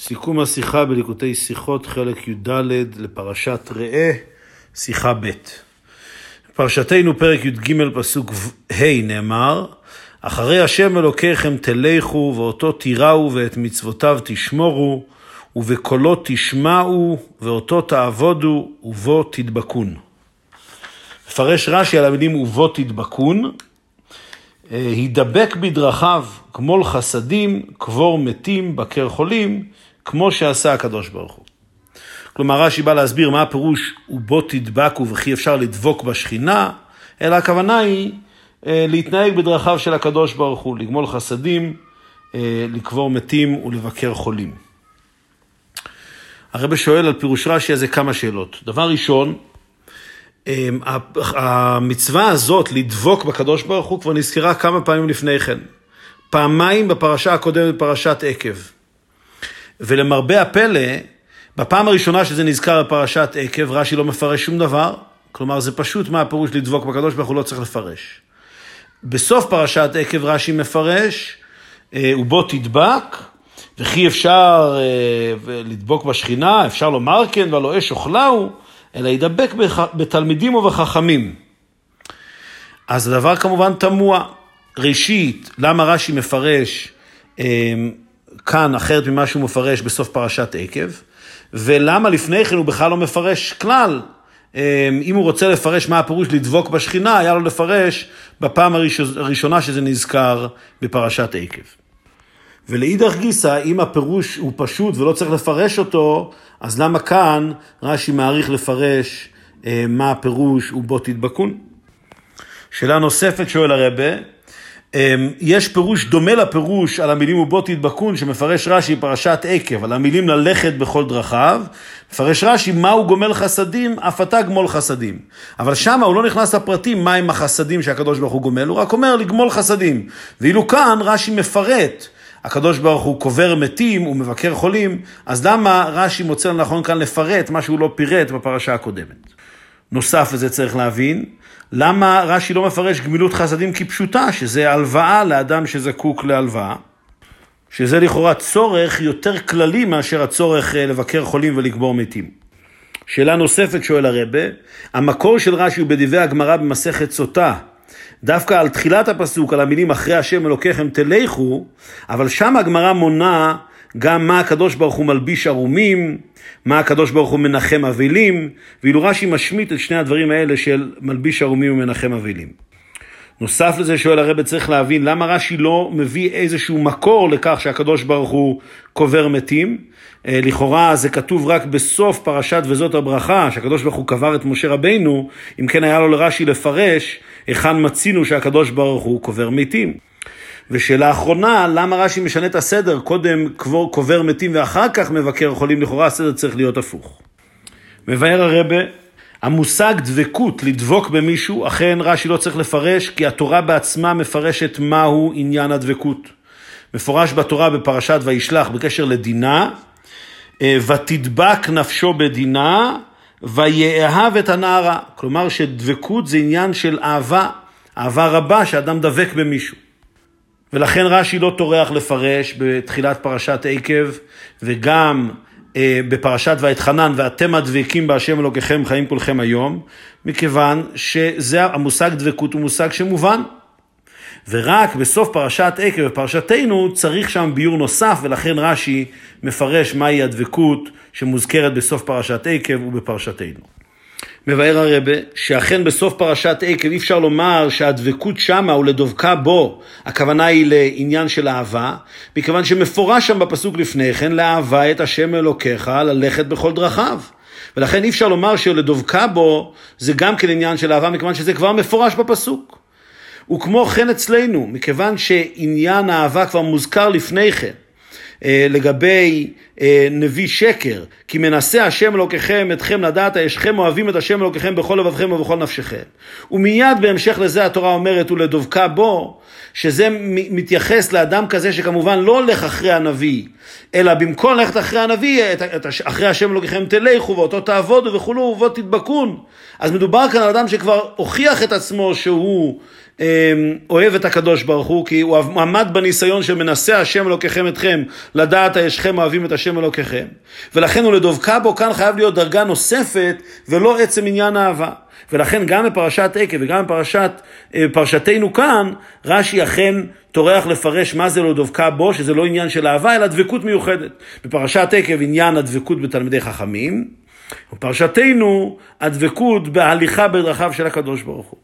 סיכום השיחה בליקוטי שיחות, חלק י"ד לפרשת ראה, שיחה ב'. פרשתנו פרק י"ג פסוק ה' נאמר, אחרי השם אלוקיכם תלכו ואותו תיראו ואת מצוותיו תשמורו ובקולו תשמעו ואותו תעבודו ובו תדבקון. מפרש רש"י על המילים ובו תדבקון, הידבק בדרכיו, גמול חסדים, קבור מתים, בקר חולים, כמו שעשה הקדוש ברוך הוא. כלומר, רש"י בא להסביר מה הפירוש ובו תדבק וכי אפשר לדבוק בשכינה, אלא הכוונה היא אה, להתנהג בדרכיו של הקדוש ברוך הוא, לגמול חסדים, אה, לקבור מתים ולבקר חולים. הרב שואל על פירוש רש"י הזה כמה שאלות. דבר ראשון, אה, המצווה הזאת לדבוק בקדוש ברוך הוא כבר נזכרה כמה פעמים לפני כן. פעמיים בפרשה הקודמת, בפרשת עקב. ולמרבה הפלא, בפעם הראשונה שזה נזכר בפרשת עקב, רש"י לא מפרש שום דבר. כלומר, זה פשוט מה הפירוש לדבוק בקדוש ברוך הוא לא צריך לפרש. בסוף פרשת עקב רש"י מפרש, אה, ובו תדבק, וכי אפשר אה, לדבוק בשכינה, אפשר לומר כן, והלא אש אוכלהו, אלא ידבק בתלמידים ובחכמים. אז הדבר כמובן תמוה. ראשית, למה רש"י מפרש אה, כאן אחרת ממה שהוא מפרש בסוף פרשת עקב, ולמה לפני כן הוא בכלל לא מפרש כלל. אם הוא רוצה לפרש מה הפירוש לדבוק בשכינה, היה לו לפרש בפעם הראשונה שזה נזכר בפרשת עקב. ולאידך גיסא, אם הפירוש הוא פשוט ולא צריך לפרש אותו, אז למה כאן רש"י מעריך לפרש אה, מה הפירוש ובו תדבקון? שאלה נוספת שואל הרבה, יש פירוש דומה לפירוש על המילים ובו תדבקון שמפרש רש"י פרשת עקב, על המילים ללכת בכל דרכיו, מפרש רש"י מהו גומל חסדים, אף אתה גמול חסדים. אבל שם הוא לא נכנס לפרטים מהם החסדים שהקדוש ברוך הוא גומל, הוא רק אומר לגמול חסדים. ואילו כאן רש"י מפרט, הקדוש ברוך הוא קובר מתים, הוא מבקר חולים, אז למה רש"י מוצא לנכון כאן לפרט מה שהוא לא פירט בפרשה הקודמת? נוסף לזה צריך להבין, למה רש"י לא מפרש גמילות חסדים כפשוטה, שזה הלוואה לאדם שזקוק להלוואה, שזה לכאורה צורך יותר כללי מאשר הצורך אה, לבקר חולים ולקבור מתים. שאלה נוספת שואל הרבה, המקור של רש"י הוא בדברי הגמרא במסכת סוטה, דווקא על תחילת הפסוק, על המילים אחרי השם אלוקיכם תלכו, אבל שם הגמרא מונה גם מה הקדוש ברוך הוא מלביש ערומים, מה הקדוש ברוך הוא מנחם אבלים, ואילו רש"י משמיט את שני הדברים האלה של מלביש ערומים ומנחם אבלים. נוסף לזה שואל הרב צריך להבין למה רש"י לא מביא איזשהו מקור לכך שהקדוש ברוך הוא קובר מתים. אה, לכאורה זה כתוב רק בסוף פרשת וזאת הברכה, שהקדוש ברוך הוא קבר את משה רבינו, אם כן היה לו לרש"י לפרש היכן מצינו שהקדוש ברוך הוא קובר מתים. ושאלה אחרונה, למה רש"י משנה את הסדר, קודם קובר מתים ואחר כך מבקר חולים, לכאורה הסדר צריך להיות הפוך. מבאר הרבה, המושג דבקות, לדבוק במישהו, אכן רש"י לא צריך לפרש, כי התורה בעצמה מפרשת מהו עניין הדבקות. מפורש בתורה בפרשת וישלח בקשר לדינה, אה, ותדבק נפשו בדינה, ויאהב את הנערה. כלומר שדבקות זה עניין של אהבה, אהבה רבה שאדם דבק במישהו. ולכן רש"י לא טורח לפרש בתחילת פרשת עקב, וגם אה, בפרשת ואתחנן, ואתם הדבקים בהשם אלוקיכם חיים כולכם היום, מכיוון שזה המושג דבקות הוא מושג שמובן. ורק בסוף פרשת עקב ופרשתנו צריך שם ביור נוסף, ולכן רש"י מפרש מהי הדבקות שמוזכרת בסוף פרשת עקב ובפרשתנו. מבאר הרבה שאכן בסוף פרשת עקב אי אפשר לומר שהדבקות שמה או לדבקה בו, הכוונה היא לעניין של אהבה, מכיוון שמפורש שם בפסוק לפני כן, לאהבה את השם אלוקיך, ללכת בכל דרכיו. ולכן אי אפשר לומר שלדבקה בו זה גם כן עניין של אהבה, מכיוון שזה כבר מפורש בפסוק. וכמו כן אצלנו, מכיוון שעניין האהבה כבר מוזכר לפני כן, לגבי אה, נביא שקר, כי מנסה השם אלוקיכם אתכם לדעת הישכם אוהבים את השם אלוקיכם בכל לבבכם ובכל נפשכם. ומיד בהמשך לזה התורה אומרת ולדבקה בו, שזה מתייחס לאדם כזה שכמובן לא הולך אחרי הנביא, אלא במקום ללכת אחרי הנביא, אחרי השם אלוקיכם תלכו ואותו תעבודו וכולו ובו תדבקון. אז מדובר כאן על אדם שכבר הוכיח את עצמו שהוא אה, אוהב את הקדוש ברוך הוא, כי הוא עמד בניסיון של מנסה השם אלוקיכם אתכם, לדעת הישכם אוהבים את השם אלוקיכם. ולכן הוא לדבקה בו כאן חייב להיות דרגה נוספת ולא עצם עניין אהבה. ולכן גם בפרשת עקב וגם בפרשת, אה, כאן, רש"י אכן טורח לפרש מה זה לא דבקה בו, שזה לא עניין של אהבה, אלא דבקות מיוחדת. בפרשת עקב עניין הדבקות בתלמידי חכמים, בפרשתנו הדבקות בהליכה בדרכיו של הקדוש ברוך הוא.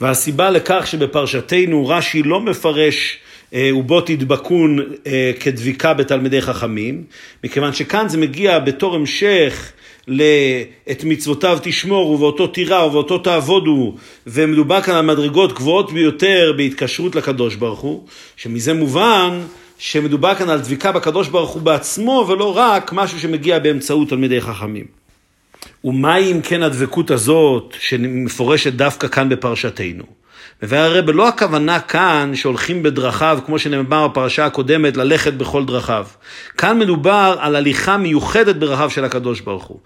והסיבה לכך שבפרשתנו רש"י לא מפרש אה, ובו תדבקון אה, כדביקה בתלמידי חכמים, מכיוון שכאן זה מגיע בתור המשך ל"את מצוותיו תשמור ובאותו תירא ובאותו תעבודו", ומדובר כאן על מדרגות גבוהות ביותר בהתקשרות לקדוש ברוך הוא, שמזה מובן שמדובר כאן על דביקה בקדוש ברוך הוא בעצמו, ולא רק משהו שמגיע באמצעות תלמידי חכמים. ומהי אם כן הדבקות הזאת שמפורשת דווקא כאן בפרשתנו? מבאר הרב, לא הכוונה כאן שהולכים בדרכיו, כמו שנאמר בפרשה הקודמת, ללכת בכל דרכיו. כאן מדובר על הליכה מיוחדת בדרכיו של הקדוש ברוך הוא.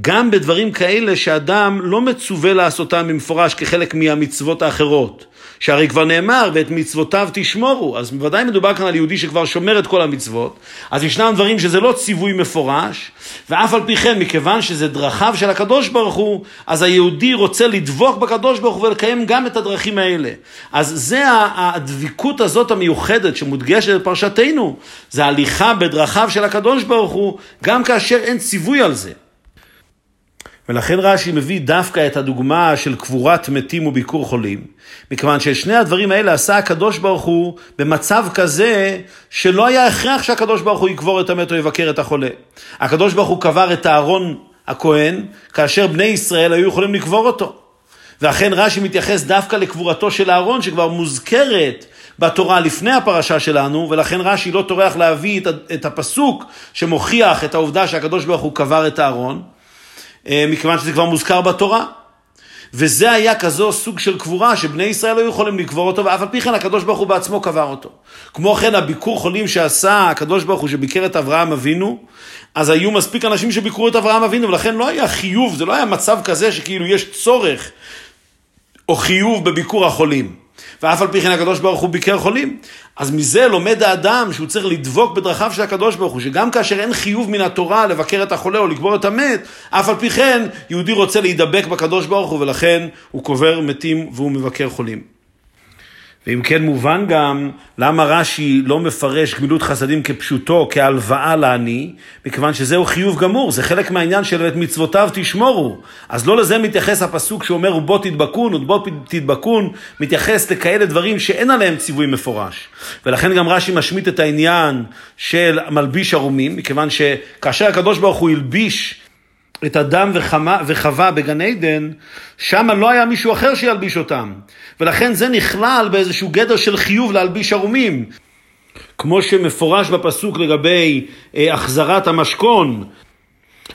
גם בדברים כאלה שאדם לא מצווה לעשותם במפורש כחלק מהמצוות האחרות. שהרי כבר נאמר, ואת מצוותיו תשמורו, אז בוודאי מדובר כאן על יהודי שכבר שומר את כל המצוות, אז ישנם דברים שזה לא ציווי מפורש, ואף על פי כן, מכיוון שזה דרכיו של הקדוש ברוך הוא, אז היהודי רוצה לדבוק בקדוש ברוך הוא ולקיים גם את הדרכים האלה. אז זה הדביקות הזאת המיוחדת שמודגשת בפרשתנו, זה הליכה בדרכיו של הקדוש ברוך הוא, גם כאשר אין ציווי על זה. ולכן רש"י מביא דווקא את הדוגמה של קבורת מתים וביקור חולים, מכיוון ששני הדברים האלה עשה הקדוש ברוך הוא במצב כזה שלא היה הכרח שהקדוש ברוך הוא יקבור את המת או יבקר את החולה. הקדוש ברוך הוא קבר את אהרון הכהן, כאשר בני ישראל היו יכולים לקבור אותו. ואכן רש"י מתייחס דווקא לקבורתו של אהרון, שכבר מוזכרת בתורה לפני הפרשה שלנו, ולכן רש"י לא טורח להביא את הפסוק שמוכיח את העובדה שהקדוש ברוך הוא קבר את אהרון. אה, מכיוון שזה כבר מוזכר בתורה. וזה היה כזו סוג של קבורה שבני ישראל היו יכולים לקבור אותו, ואף על פי כן הקדוש ברוך הוא בעצמו קבר אותו. כמו כן הביקור חולים שעשה הקדוש ברוך הוא שביקר את אברהם אבינו, אז היו מספיק אנשים שביקרו את אברהם אבינו, ולכן לא היה חיוב, זה לא היה מצב כזה שכאילו יש צורך או חיוב בביקור החולים. ואף על פי כן הקדוש ברוך הוא ביקר חולים. אז מזה לומד האדם שהוא צריך לדבוק בדרכיו של הקדוש ברוך הוא, שגם כאשר אין חיוב מן התורה לבקר את החולה או לקבור את המת, אף על פי כן יהודי רוצה להידבק בקדוש ברוך הוא ולכן הוא קובר מתים והוא מבקר חולים. ואם כן מובן גם למה רש"י לא מפרש גמילות חסדים כפשוטו, כהלוואה לעני, מכיוון שזהו חיוב גמור, זה חלק מהעניין של את מצוותיו תשמורו. אז לא לזה מתייחס הפסוק שאומר ובו תדבקון, ובו תדבקון, מתייחס לכאלה דברים שאין עליהם ציווי מפורש. ולכן גם רש"י משמיט את העניין של מלביש ערומים, מכיוון שכאשר הקדוש ברוך הוא הלביש את אדם וחווה בגן עדן, שם לא היה מישהו אחר שילביש אותם. ולכן זה נכלל באיזשהו גדר של חיוב להלביש ערומים. כמו שמפורש בפסוק לגבי אה, החזרת המשכון,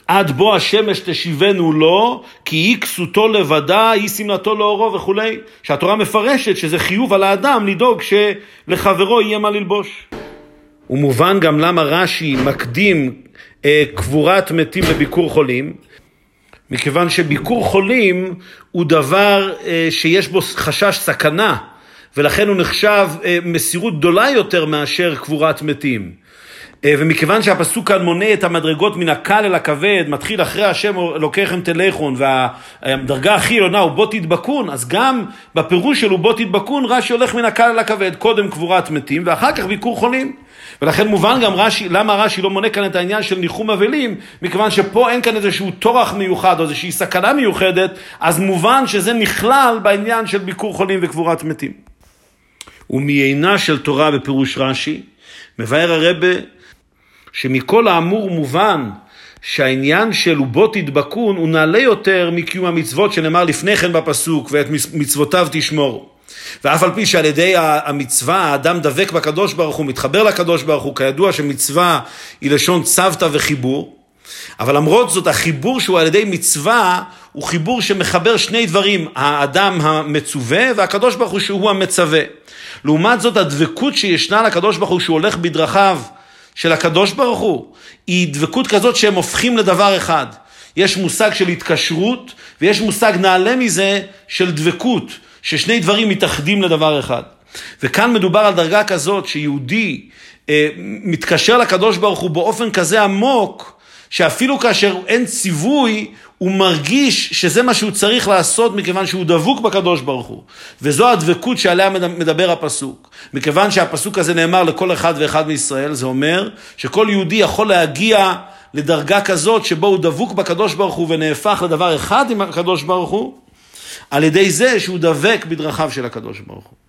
עד בוא השמש תשיבנו לו, כי היא כסותו לבדה, היא שמלתו לאורו וכולי. שהתורה מפרשת שזה חיוב על האדם לדאוג שלחברו יהיה מה ללבוש. ומובן גם למה רש"י מקדים קבורת מתים לביקור חולים, מכיוון שביקור חולים הוא דבר אה, שיש בו חשש סכנה, ולכן הוא נחשב אה, מסירות גדולה יותר מאשר קבורת מתים. ומכיוון שהפסוק כאן מונה את המדרגות מן הקל אל הכבד, מתחיל אחרי השם אלוקיכם תלכון, והדרגה הכי עליונה הוא בוא תדבקון, אז גם בפירוש שלו בוא תדבקון, רש"י הולך מן הקל אל הכבד, קודם קבורת מתים ואחר כך ביקור חולים. ולכן מובן גם רש"י, למה רש"י לא מונה כאן את העניין של ניחום אבלים, מכיוון שפה אין כאן איזשהו טורח מיוחד או איזושהי סכנה מיוחדת, אז מובן שזה נכלל בעניין של ביקור חולים וקבורת מתים. ומעינה של תורה בפירוש רש"י, מבאר הרבה שמכל האמור מובן שהעניין של ובו תדבקון הוא נעלה יותר מקיום המצוות שנאמר לפני כן בפסוק ואת מצוותיו תשמור. ואף על פי שעל ידי המצווה האדם דבק בקדוש ברוך הוא, מתחבר לקדוש ברוך הוא, כידוע שמצווה היא לשון צוותא וחיבור, אבל למרות זאת החיבור שהוא על ידי מצווה הוא חיבור שמחבר שני דברים, האדם המצווה והקדוש ברוך הוא שהוא המצווה. לעומת זאת הדבקות שישנה לקדוש ברוך הוא שהוא הולך בדרכיו של הקדוש ברוך הוא, היא דבקות כזאת שהם הופכים לדבר אחד. יש מושג של התקשרות, ויש מושג נעלה מזה של דבקות, ששני דברים מתאחדים לדבר אחד. וכאן מדובר על דרגה כזאת שיהודי אה, מתקשר לקדוש ברוך הוא באופן כזה עמוק, שאפילו כאשר אין ציווי, הוא מרגיש שזה מה שהוא צריך לעשות מכיוון שהוא דבוק בקדוש ברוך הוא. וזו הדבקות שעליה מדבר הפסוק. מכיוון שהפסוק הזה נאמר לכל אחד ואחד מישראל, זה אומר שכל יהודי יכול להגיע לדרגה כזאת שבו הוא דבוק בקדוש ברוך הוא ונהפך לדבר אחד עם הקדוש ברוך הוא, על ידי זה שהוא דבק בדרכיו של הקדוש ברוך הוא.